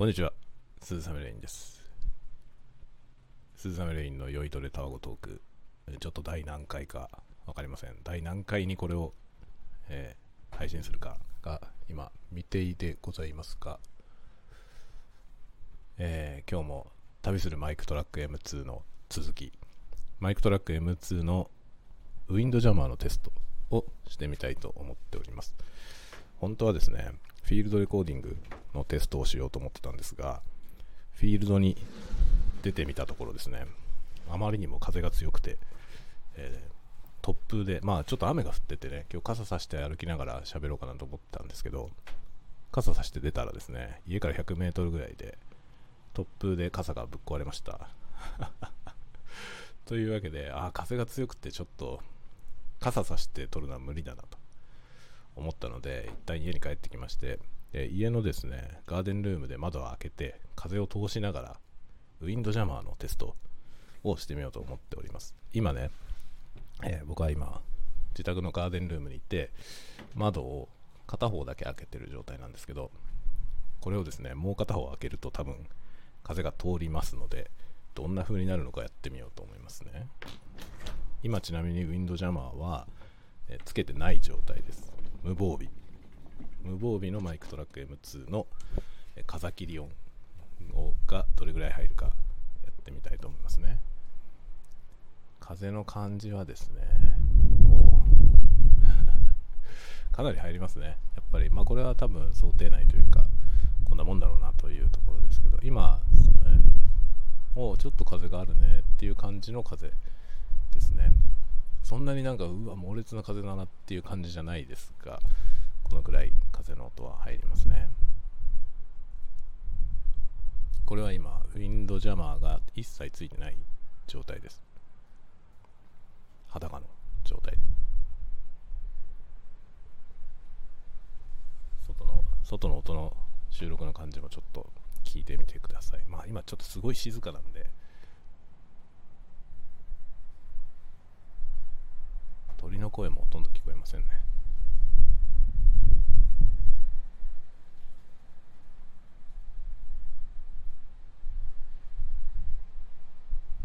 こんにちは、鈴雨レインです。鈴雨レインの酔いトレタワゴトーク、ちょっと第何回か分かりません。第何回にこれを、えー配信するかが今、未定でございますが、えー今日も旅するマイクトラック M2 の続き、マイクトラック M2 のウィンドジャマーのテストをしてみたいと思っております。本当はですね、フィールドレコーディングのテストをしようと思ってたんですが、フィールドに出てみたところですね、あまりにも風が強くて、えー突風で、まあちょっと雨が降っててね、今日傘さして歩きながら喋ろうかなと思ってたんですけど、傘さして出たらですね、家から100メートルぐらいで、突風で傘がぶっ壊れました。というわけで、あー風が強くてちょっと傘さして撮るのは無理だなと思ったので、一旦家に帰ってきまして、で家のですね、ガーデンルームで窓を開けて、風を通しながら、ウィンドジャマーのテストをしてみようと思っております。今ね、えー僕は今、自宅のガーデンルームにいて、窓を片方だけ開けてる状態なんですけど、これをですね、もう片方開けると多分風が通りますので、どんな風になるのかやってみようと思いますね。今ちなみにウィンドジャマーは、えつけてない状態です。無防備。無防備のマイクトラック M2 の風切り音がどれぐらい入るかやってみたいと思いますね。風の感じはですね、かなり入りますね。やっぱり、まあこれは多分想定内というか、こんなもんだろうなというところですけど、今、えーおちょっと風があるねっていう感じの風。そんなになんか、うわ、猛烈な風だなっていう感じじゃないですが、このくらい風の音は入りますね。これは今、ウィンドジャマーが一切ついてない状態です。裸の状態で。外の、外の音の収録の感じもちょっと聞いてみてください。まあ今ちょっとすごい静かなんで、鳥の声もほとんど聞こえませんね。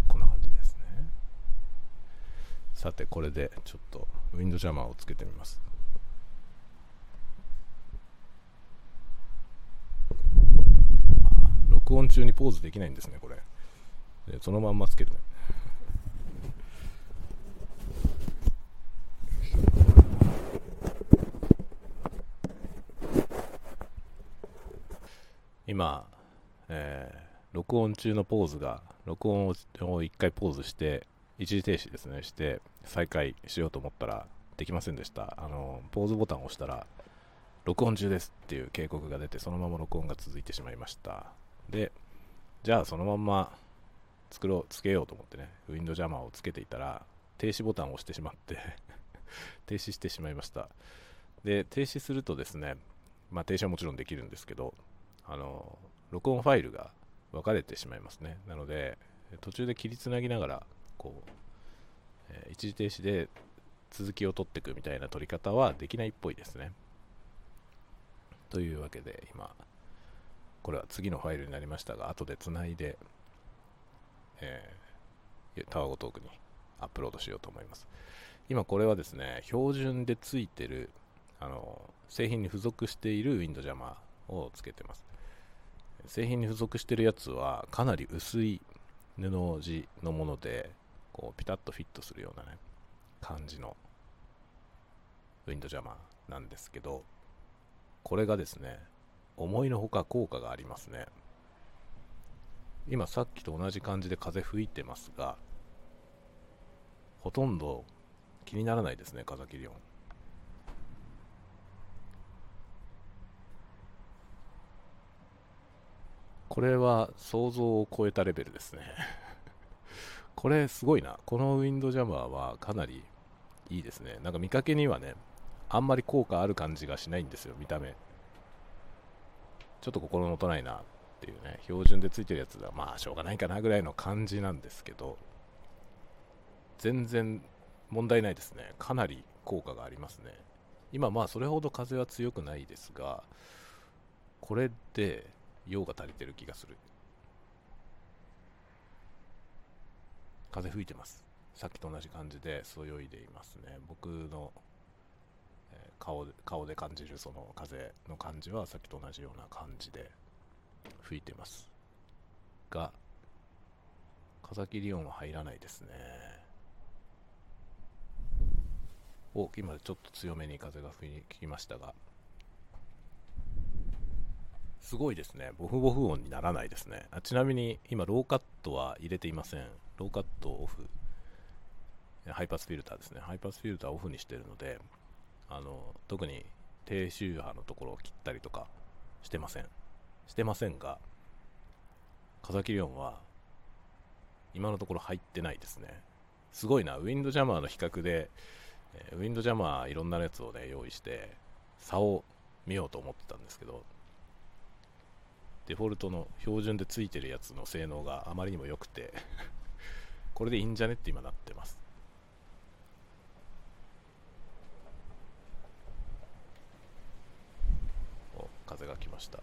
こんな感じですね。さて、これでちょっとウィンドジャマーをつけてみます。あ録音中にポーズできないんですね、これ。そのまんまつけるね。今、えー録音中のポーズが、録音を一回ポーズして、一時停止ですね、して、再開しようと思ったら、できませんでした。あの、ポーズボタンを押したら、録音中ですっていう警告が出て、そのまま録音が続いてしまいました。で、じゃあそのまま作ろう、つけようと思ってね、ウィンドジャマーをつけていたら、停止ボタンを押してしまって、停止してしまいました。で、停止するとですね、まあ停止はもちろんできるんですけど、あの、録音ファイルが分かれてしまいますね。なので、途中で切りつなぎながら、こう、えー一時停止で続きを取っていくみたいな取り方はできないっぽいですね。というわけで、今、これは次のファイルになりましたが、後でつないで、えータワゴトークにアップロードしようと思います。今これはですね、標準でついてる、あの、製品に付属しているウィンドジャマーをつけてます。製品に付属してるやつはかなり薄い布地のもので、こうピタッとフィットするようなね、感じのウィンドジャマーなんですけど、これがですね、思いのほか効果がありますね。今さっきと同じ感じで風吹いてますが、ほとんど気にならないですね、風切り音。これは想像を超えたレベルですね。これすごいな。このウィンドジャマーはかなりいいですね。なんか見かけにはね、あんまり効果ある感じがしないんですよ、見た目。ちょっと心もとないなっていうね、標準でついてるやつはまあしょうがないかなぐらいの感じなんですけど、全然問題ないですね。かなり効果がありますね。今まあそれほど風は強くないですが、これで用が足りてる気がする。風吹いてます。さっきと同じ感じでそよいでいますね。僕の、顔で顔で感じるその風の感じはさっきと同じような感じで吹いてます。が風切り音は入らないですね。お今ちょっと強めに風が吹きましたが。すごいですね。ボフボフ音にならないですね。あちなみに今ローカットは入れていません。ローカットオフ。ハイパスフィルターですね。ハイパスフィルターオフにしてるのであの特に低周波のところを切ったりとかしてません。してませんが風切り音は今のところ入ってないですね。すごいな。ウィンドジャマーの比較でウィンドジャマーいろんなやつをね用意して差を見ようと思ってたんですけどデフォルトの標準でついてるやつの性能があまりにも良くて これでいいんじゃねって今なってます。お風が来ました。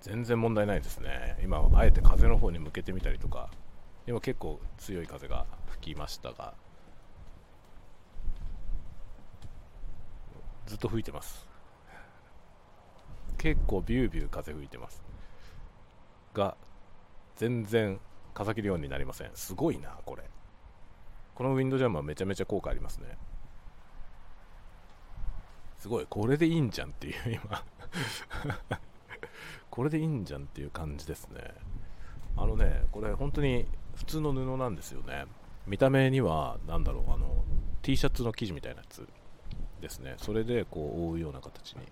全然問題ないですね。今あえて風の方に向けてみたりとか今結構強い風が吹きましたがずっと吹いてます。結構ビュービュー風吹いてます。が全然風切り音になりません。すごいなこれ。このウィンドジャムはめちゃめちゃ効果ありますね。すごい。これでいいんじゃんっていう今。これでいいんじゃんっていう感じですね。あのねこれ本当に普通の布なんですよね。見た目には何だろうあの T シャツの生地みたいなやつですね。それでこう覆うような形に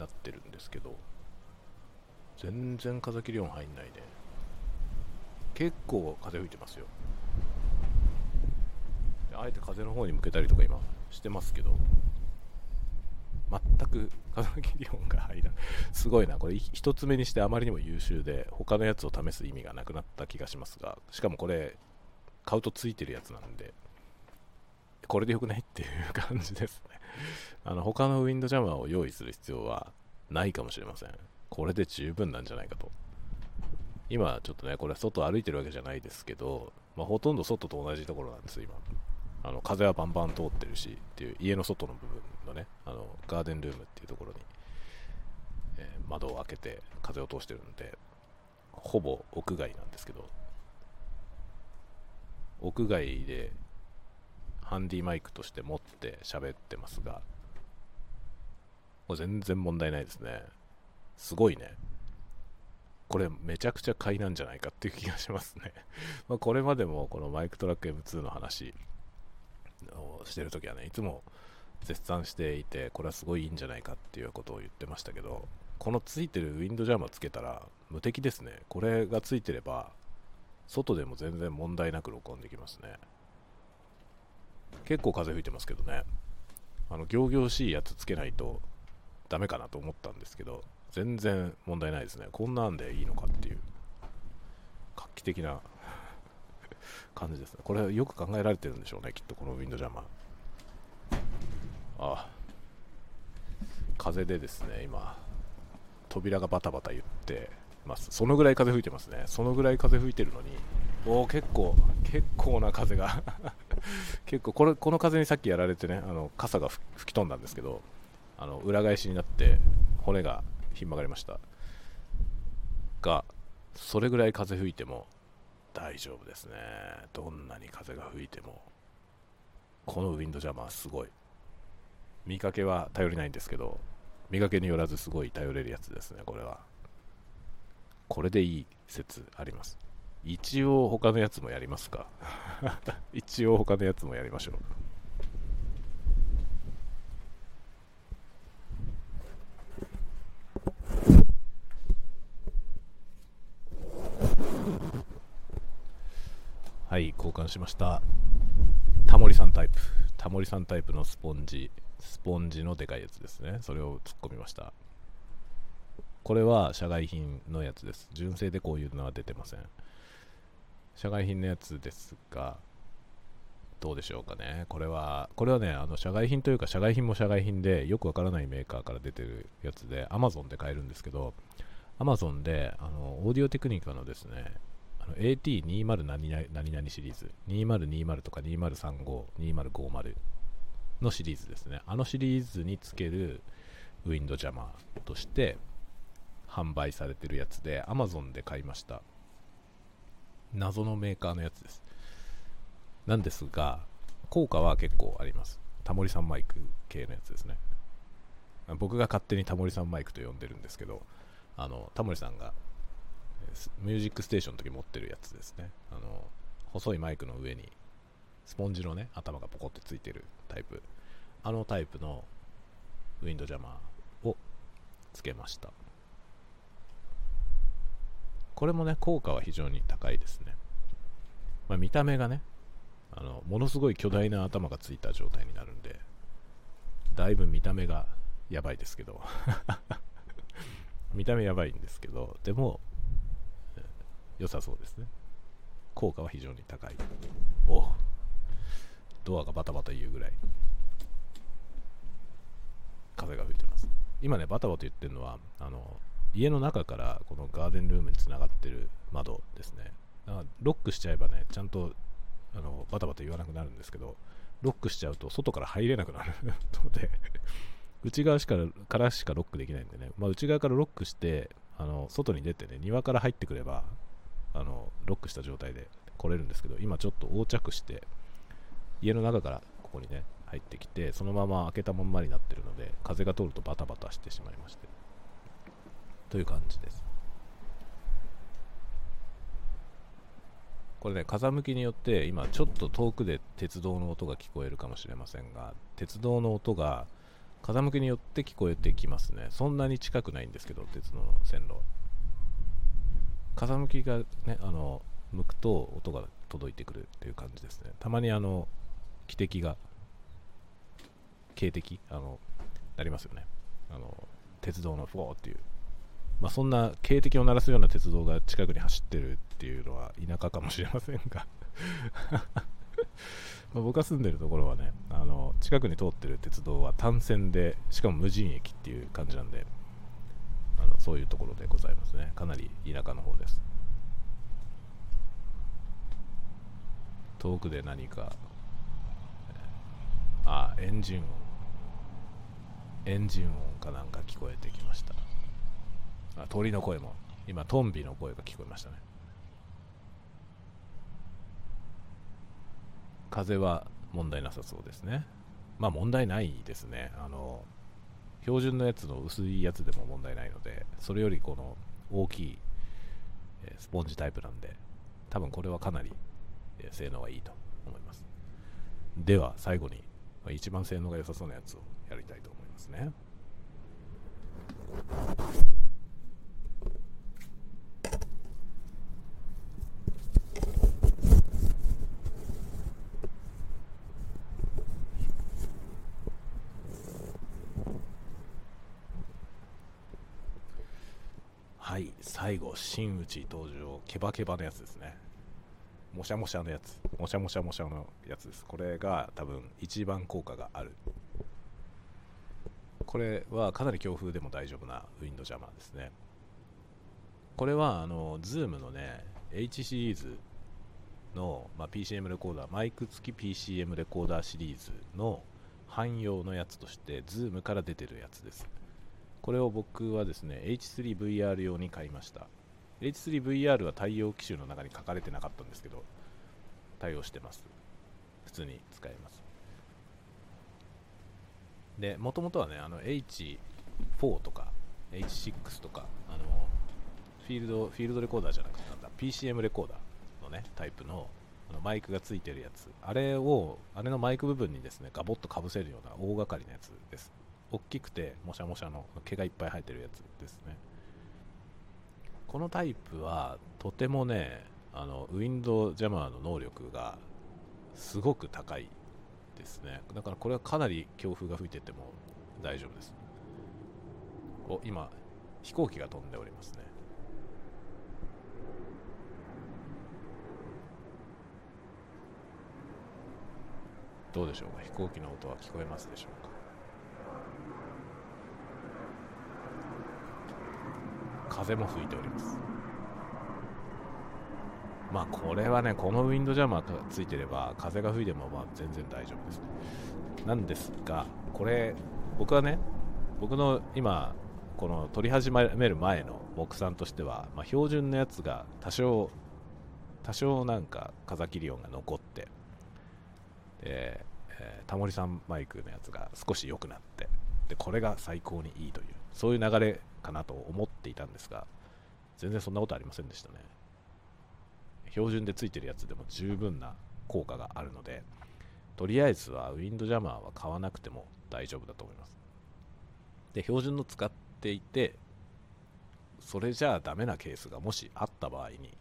なってるんですけど全然風切り音入んないで結構風吹いてますよ。あえて風の方に向けたりとか今してますけど全く風切り音が入らないすごいなこれ一つ目にしてあまりにも優秀で他のやつを試す意味がなくなった気がしますがしかもこれ買うとついてるやつなんでこれでよくないっていう感じですね。あの他のウィンドジャマーを用意する必要はないかもしれません。これで十分なんじゃないかと。今ちょっとねこれ外歩いてるわけじゃないですけど、まあ、ほとんど外と同じところなんです今。あの風はバンバン通ってるしっていう家の外の部分のねあのガーデンルームっていうところに、えー窓を開けて風を通してるんでほぼ屋外なんですけど屋外でハンディマイクとして持って喋ってますがもう全然問題ないですね。すごいね。これめちゃくちゃ買いなんじゃないかっていう気がしますね。まこれまでもこのマイクトラック M2 の話をしてるときはねいつも絶賛していてこれはすごいいいんじゃないかっていうことを言ってましたけどこのついてるウィンドジャマーつけたら無敵ですね。これがついてれば外でも全然問題なく録音できますね。結構風吹いてますけどね。あの行々しいやつつけないとダメかなと思ったんですけど全然問題ないですね。こんなんでいいのかっていう。画期的な 感じですね。これよく考えられてるんでしょうねきっとこのウィンドジャマー。ああ。風でですね今扉がバタバタ言ってます。そのぐらい風吹いてますね。そのぐらい風吹いてるのにおお結構結構な風が。結構これこの風にさっきやられてねあの傘が吹き飛んだんですけどあの裏返しになって骨がひん曲がりました。がそれぐらい風吹いても大丈夫ですね。どんなに風が吹いても。このウィンドジャマーすごい。見かけは頼りないんですけど見かけによらずすごい頼れるやつですねこれは。これでいい説あります。一応他のやつもやりますか。一応他のやつもやりましょう。はい交換しました。タモリさんタイプ。タモリさんタイプのスポンジ。スポンジのでかいやつですね。それを突っ込みました。これは社外品のやつです。純正でこういうのは出てません。社外品のやつですがどうでしょうかね。これは、これはね、あの社外品というか、社外品も社外品で、よくわからないメーカーから出てるやつで、Amazon で買えるんですけど、Amazon で、あの、オーディオテクニカのですね、AT20 何々シリーズ、2020とか2035、2050のシリーズですね。あのシリーズにつけるウィンドジャマーとして販売されてるやつで、Amazon で買いました。謎のメーカーのやつです。なんですが、効果は結構あります。タモリさんマイク系のやつですね。僕が勝手にタモリさんマイクと呼んでるんですけど、あの、タモリさんがミュージックステーションの時持ってるやつですね。あの、細いマイクの上にスポンジのね、頭がポコってついてるタイプ。あのタイプのウィンドジャマーをつけました。これもね、効果は非常に高いですね。まあ、見た目がね、あのものすごい巨大な頭がついた状態になるんでだいぶ見た目がやばいですけど 見た目やばいんですけどでも良さそうですね。効果は非常に高い。お。ドアがバタバタ言うぐらい。風が吹いてます。今ねバタバタ言ってるのはあの家の中からこのガーデンルームにつながってる窓ですね。ロックしちゃえばねちゃんとあのバタバタ言わなくなるんですけどロックしちゃうと外から入れなくなる。ので内側しかからしかロックできないんでね、まあ、内側からロックしてあの外に出てね庭から入ってくればあのロックした状態で来れるんですけど今ちょっと横着して家の中からここにね入ってきてそのまま開けたまんまになってるので風が通るとバタバタしてしまいましてという感じです。これね風向きによって今ちょっと遠くで鉄道の音が聞こえるかもしれませんが鉄道の音が風向きによって聞こえてきますね。そんなに近くないんですけど鉄道の線路風向きがねあの向くと音が届いてくるっていう感じですね。たまにあの汽笛が警笛あのなりますよね。あの鉄道のフォーっていう。まあ、そんな警笛を鳴らすような鉄道が近くに走ってるっていうのは田舎かもしれませんが。ま僕が住んでるところはねあの近くに通ってる鉄道は単線でしかも無人駅っていう感じなんであのそういうところでございますね。かなり田舎の方です。遠くで何かあエンジン音。エンジン音かなんか聞こえてきました。あ鳥の声も。今トンビの声が聞こえましたね。風は問題なさそうですね。まあ問題ないですね。あの標準のやつの薄いやつでも問題ないのでそれよりこの大きいスポンジタイプなんで多分これはかなり性能がいいと思います。では最後に一番性能が良さそうなやつをやりたいと思いますねはい最後真打ち登場ケバケバのやつですね。もしゃもしゃのやつ。もしゃもしゃもしゃのやつです。これが多分一番効果がある。これはかなり強風でも大丈夫なウィンドジャマーですね。これはあの Zoom のね H シリーズの、まあ、PCM レコーダーマイク付き PCM レコーダーシリーズの汎用のやつとして Zoom から出てるやつです。これを僕はですね H3VR 用に買いました。H3VR は対応機種の中に書かれてなかったんですけど対応してます。普通に使えます。でもともとはねあの H4 とか H6 とかあのフィールドフィールドレコーダーじゃなくてなんだ PCM レコーダーのねタイプのあのマイクがついてるやつ。あれをあれのマイク部分にですねガボッとかぶせるような大掛かりなやつです。大きくてもしゃもしゃの毛がいっぱい生えてるやつですね。このタイプはとてもねあのウィンドウジャマーの能力がすごく高いですね。だからこれはかなり強風が吹いてても大丈夫です。お今飛行機が飛んでおりますね。どうでしょうか？飛行機の音は聞こえますでしょうか？風も吹いております。まあこれはねこのウィンドジャマーがついてれば風が吹いてもまあ全然大丈夫です。なんですがこれ僕はね僕の今この撮り始める前の目算としては、まあ、標準のやつが多少多少なんか風切り音が残ってで、えー、タモリさんマイクのやつが少し良くなってでこれが最高にいいというそういう流れかなと思っていたんですが全然そんなことありませんでしたね。標準でついてるやつでも十分な効果があるのでとりあえずはウィンドジャマーは買わなくても大丈夫だと思います。で標準の使っていてそれじゃあダメなケースがもしあった場合に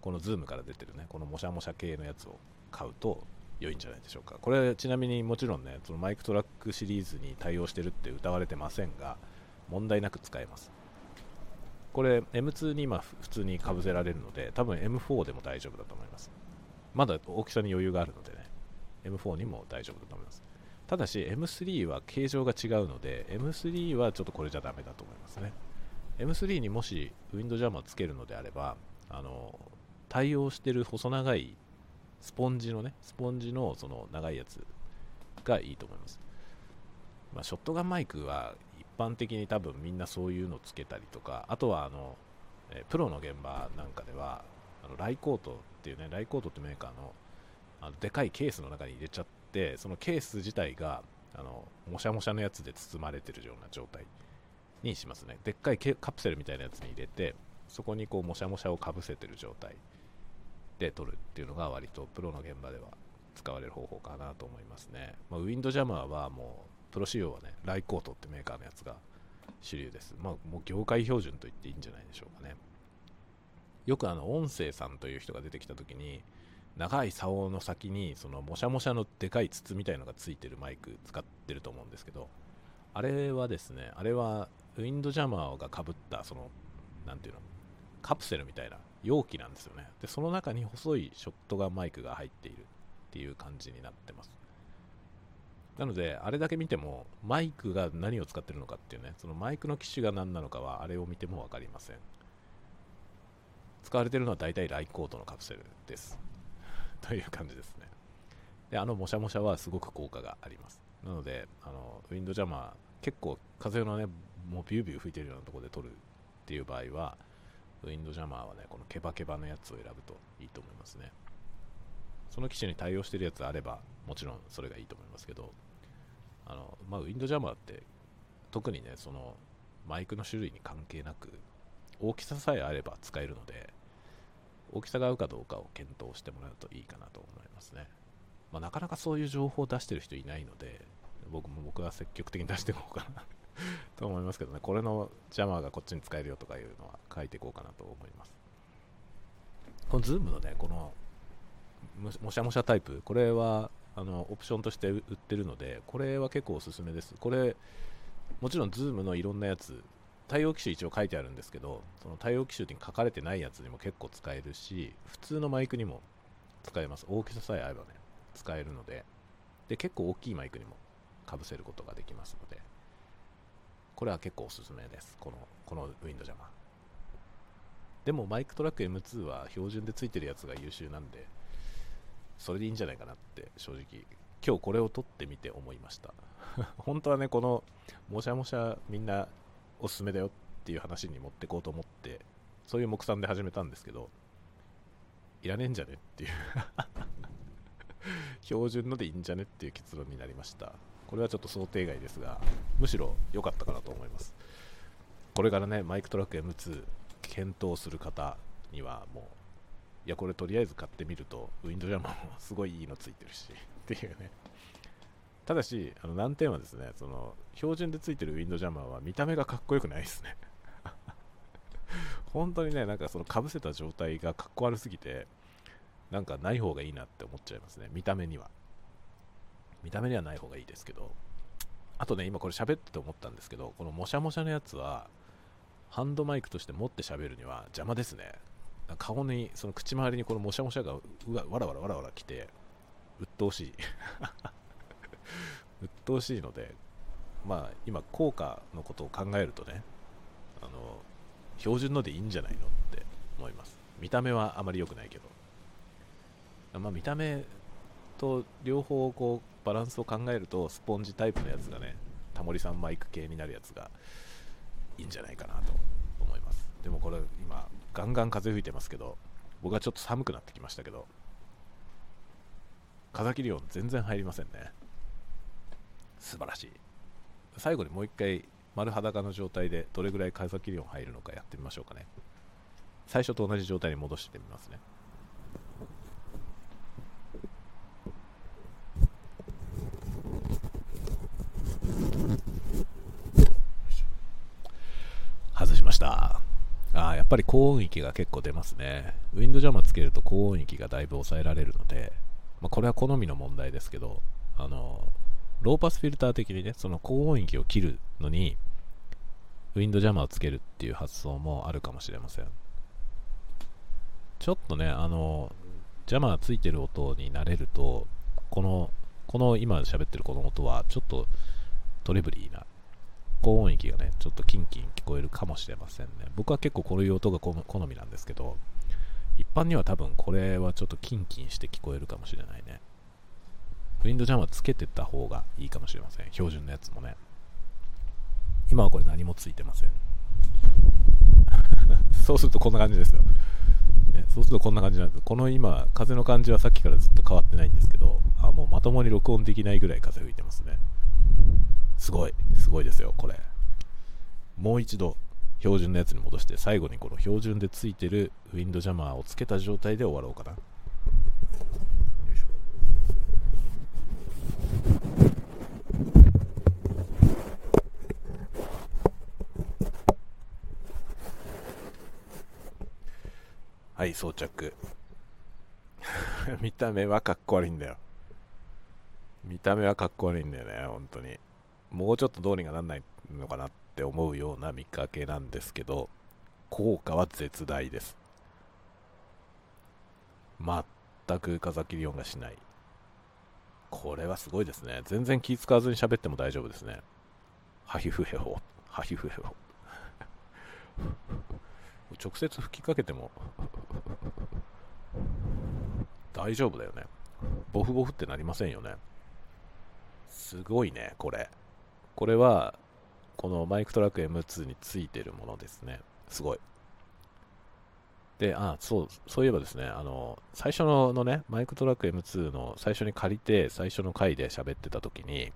この Zoom から出てるねこのモシャモシャ系のやつを買うと良いんじゃないでしょうか。これちなみにもちろんねそのマイクトラックシリーズに対応してるって歌われてませんが問題なく使えます。これ M2 に今普通にかぶせられるので多分 M4 でも大丈夫だと思います。まだ大きさに余裕があるのでね M4 にも大丈夫だと思います。ただし M3 は形状が違うので M3 はちょっとこれじゃダメだと思いますね。M3 にもしウィンドジャマーつけるのであればあの対応してる細長いスポンジのねスポンジのその長いやつがいいと思います。まあ、ショットガンマイクは般的に多分みんなそういうのつけたりとかあとはあの、えプロの現場なんかではあのライコートっていうねライコートってメーカーのあのでかいケースの中に入れちゃってそのケース自体があのもしゃもしゃのやつで包まれてるような状態にしますね。でっかいカプセルみたいなやつに入れてそこにこうもしゃもしゃをかぶせてる状態で撮るっていうのが割とプロの現場では使われる方法かなと思いますね、まあ、ウィンドジャマーはもうプロ仕様はねライコートってメーカーのやつが主流です。まあ、もう業界標準と言っていいんじゃないでしょうかね。よくあの、音声さんという人が出てきたときに、長い竿の先に、その、もしゃもしゃのでかい筒みたいのがついてるマイク使ってると思うんですけど、あれはですね、あれは、ウィンドジャマーがかぶった、その、なんていうの、カプセルみたいな容器なんですよね。で、その中に細いショットガンマイクが入っているっていう感じになってます。なので、あれだけ見ても、マイクが何を使ってるのかっていうね、そのマイクの機種が何なのかは、あれを見ても分かりません。使われてるのは大体ライコートのカプセルです。という感じですね。で、あのもしゃもしゃはすごく効果があります。なので、あのウィンドジャマー、結構風のね、もうビュービュー吹いてるようなところで撮るっていう場合は、ウィンドジャマーはね、このケバケバのやつを選ぶといいと思いますね。その機種に対応してるやつあれば、もちろんそれがいいと思いますけど、あのまあ、ウィンドジャマーって特にね、そのマイクの種類に関係なく、大きささえあれば使えるので、大きさが合うかどうかを検討してもらうといいかなと思いますね。まあ、なかなかそういう情報を出してる人いないので、僕も僕は積極的に出していこうかな と思いますけどね、これのジャマーがこっちに使えるよとかいうのは書いていこうかなと思います。この Zoom のね、このもしゃもしゃタイプ、これはあのオプションとして売ってるので、これは結構おすすめです。これ、もちろん Zoom のいろんなやつ、対応機種一応書いてあるんですけど、その対応機種に書かれてないやつにも結構使えるし、普通のマイクにも使えます。大きささえ合えばね、使えるので、で、結構大きいマイクにもかぶせることができますので、これは結構おすすめです。この、このウィンドジャマ。でもマイクトラック M2 は標準でついてるやつが優秀なんで、それでいいんじゃないかなって正直今日これを撮ってみて思いました。本当はねこのもしゃもしゃみんなおすすめだよっていう話に持ってこうと思ってそういう目算で始めたんですけどいらねえんじゃねっていう 標準のでいいんじゃねっていう結論になりました。これはちょっと想定外ですがむしろ良かったかなと思います。これからねマイクトラック M2 検討する方にはもういや、これとりあえず買ってみると、ウィンドジャマーもすごいいいのついてるし、っていうね。ただし、あの難点はですね、その、標準でついてるウィンドジャマーは見た目がかっこよくないですね。本当にね、なんかその被せた状態がかっこ悪すぎて、なんかない方がいいなって思っちゃいますね、見た目には。見た目にはない方がいいですけど、あとね、今これ喋ってて思ったんですけど、このもしゃもしゃのやつは、ハンドマイクとして持って喋るには邪魔ですね。顔にその口周りにこのもしゃもしゃがうわわらわらわらわら来て鬱陶しい。鬱陶しいのでまあ今効果のことを考えるとねあの標準のでいいんじゃないのって思います。見た目はあまり良くないけど。まあ見た目と両方こうバランスを考えるとスポンジタイプのやつがねタモリさんマイク系になるやつがいいんじゃないかなと思います。でもこれ今ガンガン風吹いてますけど僕はちょっと寒くなってきましたけど風切り音全然入りませんね。素晴らしい。最後にもう一回丸裸の状態でどれぐらい風切り音入るのかやってみましょうかね。最初と同じ状態に戻してみますね。外しました。ああやっぱり高音域が結構出ますね。ウィンドジャマつけると高音域がだいぶ抑えられるので、まあ、これは好みの問題ですけどあのローパスフィルター的にねその高音域を切るのにウィンドジャマーをつけるっていう発想もあるかもしれません。ちょっとねあのジャマーついてる音になれるとこのこの今喋ってるこの音はちょっとトレブリーな高音域がねちょっとキンキン聞こえるかもしれませんね。僕は結構こういう音が好みなんですけど一般には多分これはちょっとキンキンして聞こえるかもしれないね。ウィンドジャマーつけてった方がいいかもしれません。標準のやつもね。今はこれ何もついてません。そうするとこんな感じですよ、ね、そうするとこんな感じなんです。この今風の感じはさっきからずっと変わってないんですけどあもうまともに録音できないぐらい風吹いてますね。すごい。すごいですよこれ。もう一度標準のやつに戻して最後にこの標準でついてるウィンドジャマーをつけた状態で終わろうかな。はい装着。見た目はかっこ悪いんだよ。見た目はかっこ悪いんだよね本当に。もうちょっとどうにかなんないのかなって思うような見かけなんですけど効果は絶大です。全く風切り音がしない。これはすごいですね。全然気使わずに喋っても大丈夫ですね。ハヒフヘホ。ハヒフヘホ。直接吹きかけても大丈夫だよね。ボフボフってなりませんよね。すごいねこれ。これはこのマイクトラック M2 についてるものですね。すごい。で、あ、そう、そういえばですね、あの、最初のね、マイクトラック M2 の最初に借りて、最初の回で喋ってた時に、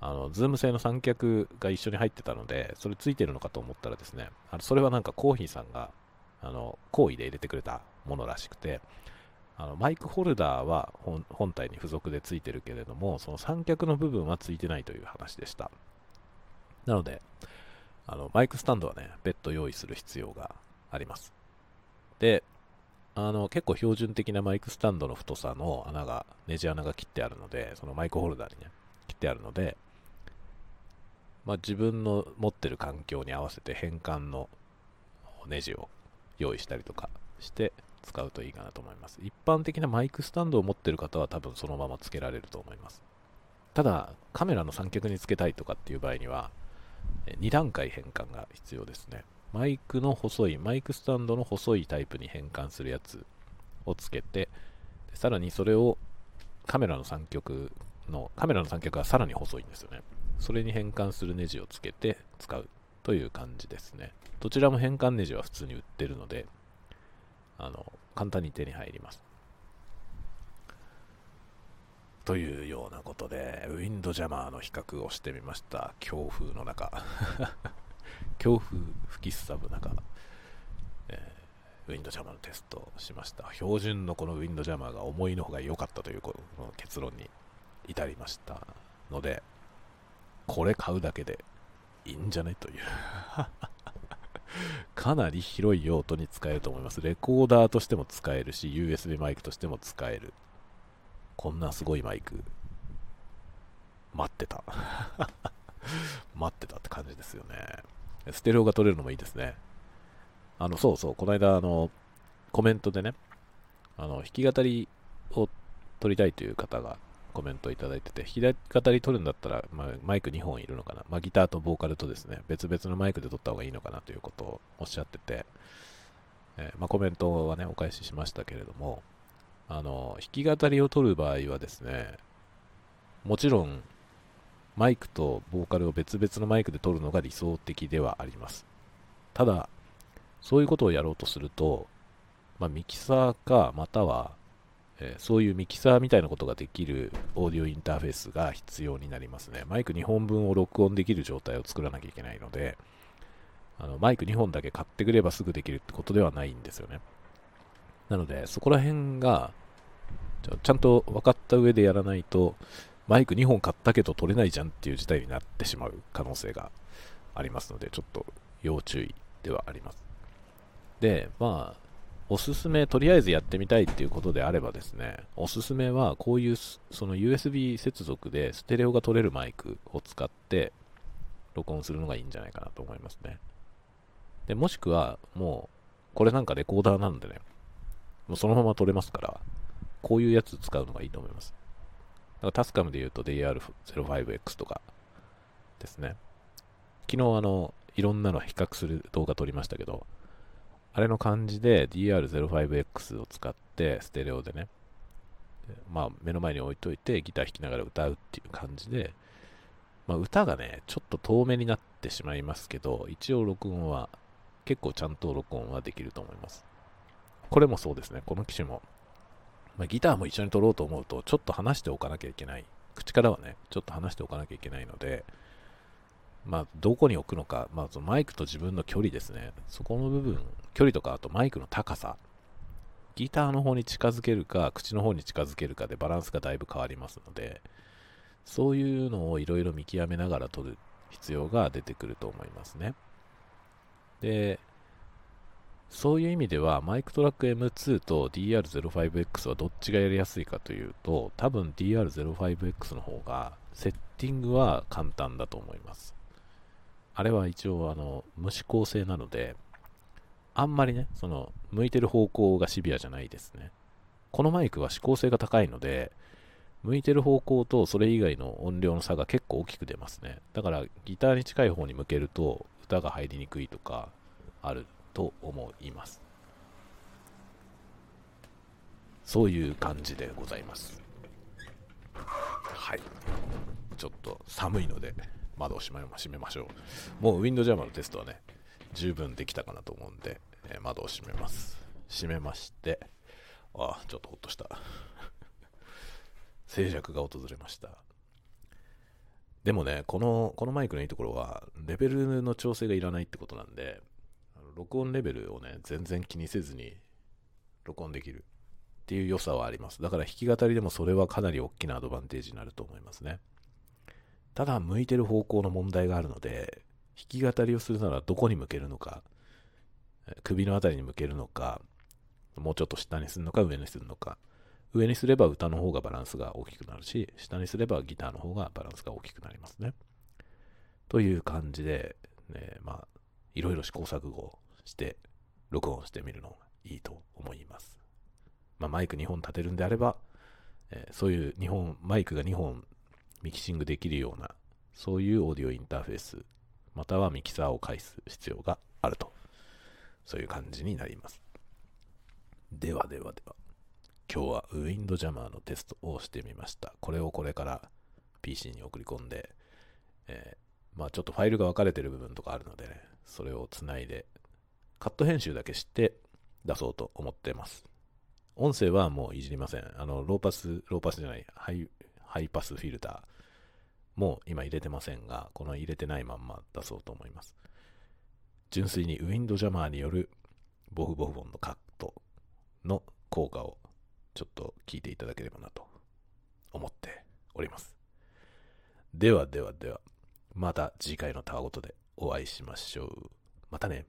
あの、 Zoom 製の三脚が一緒に入ってたので、それついてるのかと思ったらですね、あのそれはなんかコーヒーさんが、あの、好意で入れてくれたものらしくて、あのマイクホルダーは本体に付属でついてるけれども、その三脚の部分はついてないという話でした。なので、あのマイクスタンドはね、別途用意する必要があります。で、あの結構標準的なマイクスタンドの太さの穴が、ネジ穴が切ってあるので、そのマイクホルダーにね、切ってあるので、まあ、自分の持ってる環境に合わせて変換のネジを用意したりとかして使うといいかなと思います。一般的なマイクスタンドを持ってる方は多分そのまま付けられると思います。ただ、カメラの三脚につけたいとかっていう場合には、2段階変換が必要ですね。マイクの細い、マイクスタンドの細いタイプに変換するやつをつけて、さらにそれをカメラの三脚の、カメラの三脚がさらに細いんですよね。それに変換するネジをつけて使うという感じですね。どちらも変換ネジは普通に売ってるので、あの、簡単に手に入ります。というようなことで、ウィンドジャマーの比較をしてみました。強風の中。強風吹きすさぶ中、えー、ウィンドジャマーのテストをしました。標準のこのウィンドジャマーが思いの方が良かったというこの結論に至りましたので、これ買うだけでいいんじゃね？というかなり広い用途に使えると思います。レコーダーとしても使えるし、USB マイクとしても使える。こんなすごいマイク、待ってた。待ってたって感じですよね。ステレオが取れるのもいいですね。あの、そうそう、この間、あの、コメントでね、あの、弾き語りを撮りたいという方がコメントいただいてて、弾き語り取るんだったら、まあ、マイク2本いるのかな。まあ、ギターとボーカルとですね、別々のマイクで撮った方がいいのかなということをおっしゃってて、えー、まあ、コメントはね、お返ししましたけれども、あの、弾き語りを取る場合はですね、もちろん、マイクとボーカルを別々のマイクで撮るのが理想的ではあります。ただ、そういうことをやろうとすると、まあ、ミキサーか、または、え、そういうミキサーみたいなことができるオーディオインターフェースが必要になりますね。マイク2本分を録音できる状態を作らなきゃいけないので、あのマイク2本だけ買ってくればすぐできるってことではないんですよね。なので、そこら辺がちゃんと分かった上でやらないと、マイク2本買ったけど取れないじゃんっていう事態になってしまう可能性がありますので、ちょっと要注意ではあります。で、まあ、おすすめ、とりあえずやってみたいっていうことであればですね、おすすめはこういうその USB 接続でステレオが取れるマイクを使って録音するのがいいんじゃないかなと思いますね。で、もしくはもうこれなんかレコーダーなんでね、もうそのまま撮れますから、こういうやつ使うのがいいと思います。だからタスカムで言うと DR05X とかですね。昨日あの、いろんなの比較する動画撮りましたけど、あれの感じで DR05X を使ってステレオでね、まあ目の前に置いといてギター弾きながら歌うっていう感じで、まあ歌がね、ちょっと遠目になってしまいますけど、一応録音は、結構ちゃんと録音はできると思います。これもそうですね、この機種も。まあ、ギターも一緒に撮ろうと思うと、ちょっと離しておかなきゃいけない。口からはね、ちょっと離しておかなきゃいけないので、まあ、どこに置くのか、まあ、そのマイクと自分の距離ですね。そこの部分距離とか、あとマイクの高さ。ギターの方に近づけるか、口の方に近づけるかでバランスがだいぶ変わりますので、そういうのをいろいろ見極めながら撮る必要が出てくると思いますね。で、そういう意味では、マイクトラック M2 と DR05X はどっちがやりやすいかというと、多分 DR05X の方が、セッティングは簡単だと思います。あれは一応、あの、無指向性なので、あんまりね、その、向いてる方向がシビアじゃないですね。このマイクは指向性が高いので、向いてる方向とそれ以外の音量の差が結構大きく出ますね。だからギターに近い方に向けると歌が入りにくいとかあると思います。そういう感じでございます。はい。ちょっと寒いので窓を閉めましょう。もうウィンドジャーマーのテストはね、十分できたかなと思うんで、えー、窓を閉めます。閉めまして、あ、ちょっとほっとした。静寂が訪れました。でもね、この、このマイクのいいところは、レベルの調整がいらないってことなんで、録音レベルをね、全然気にせずに録音できるっていう良さはあります。だから弾き語りでもそれはかなり大きなアドバンテージになると思いますね。ただ、向いてる方向の問題があるので、弾き語りをするならどこに向けるのか、首のあたりに向けるのか、もうちょっと下にするのか上にするのか、上にすれば歌の方がバランスが大きくなるし、下にすればギターの方がバランスが大きくなりますね。という感じで、ね、まあ、いろいろ試行錯誤して、録音してみるのがいいと思います。まあ、マイク2本立てるんであれば、えー、そういう2本、マイクが2本ミキシングできるような、そういうオーディオインターフェースまたはミキサーを介す必要があると。そういう感じになります。ではではでは、今日はウィンドジャマーのテストをしてみました。これをこれから PC に送り込んで、えー、まあちょっとファイルが分かれてる部分とかあるのでね、それをつないで、カット編集だけして出そうと思ってます。音声はもういじりません。あの、ローパス、ローパスじゃない、ハイ、ハイパスフィルター。もう今入れてませんが、この入れてないまんま出そうと思います。純粋にウィンドジャマーによるボフボフボンのカットの効果をちょっと聞いていただければなと思っております。ではではでは、また次回のたわごとでお会いしましょう。またね。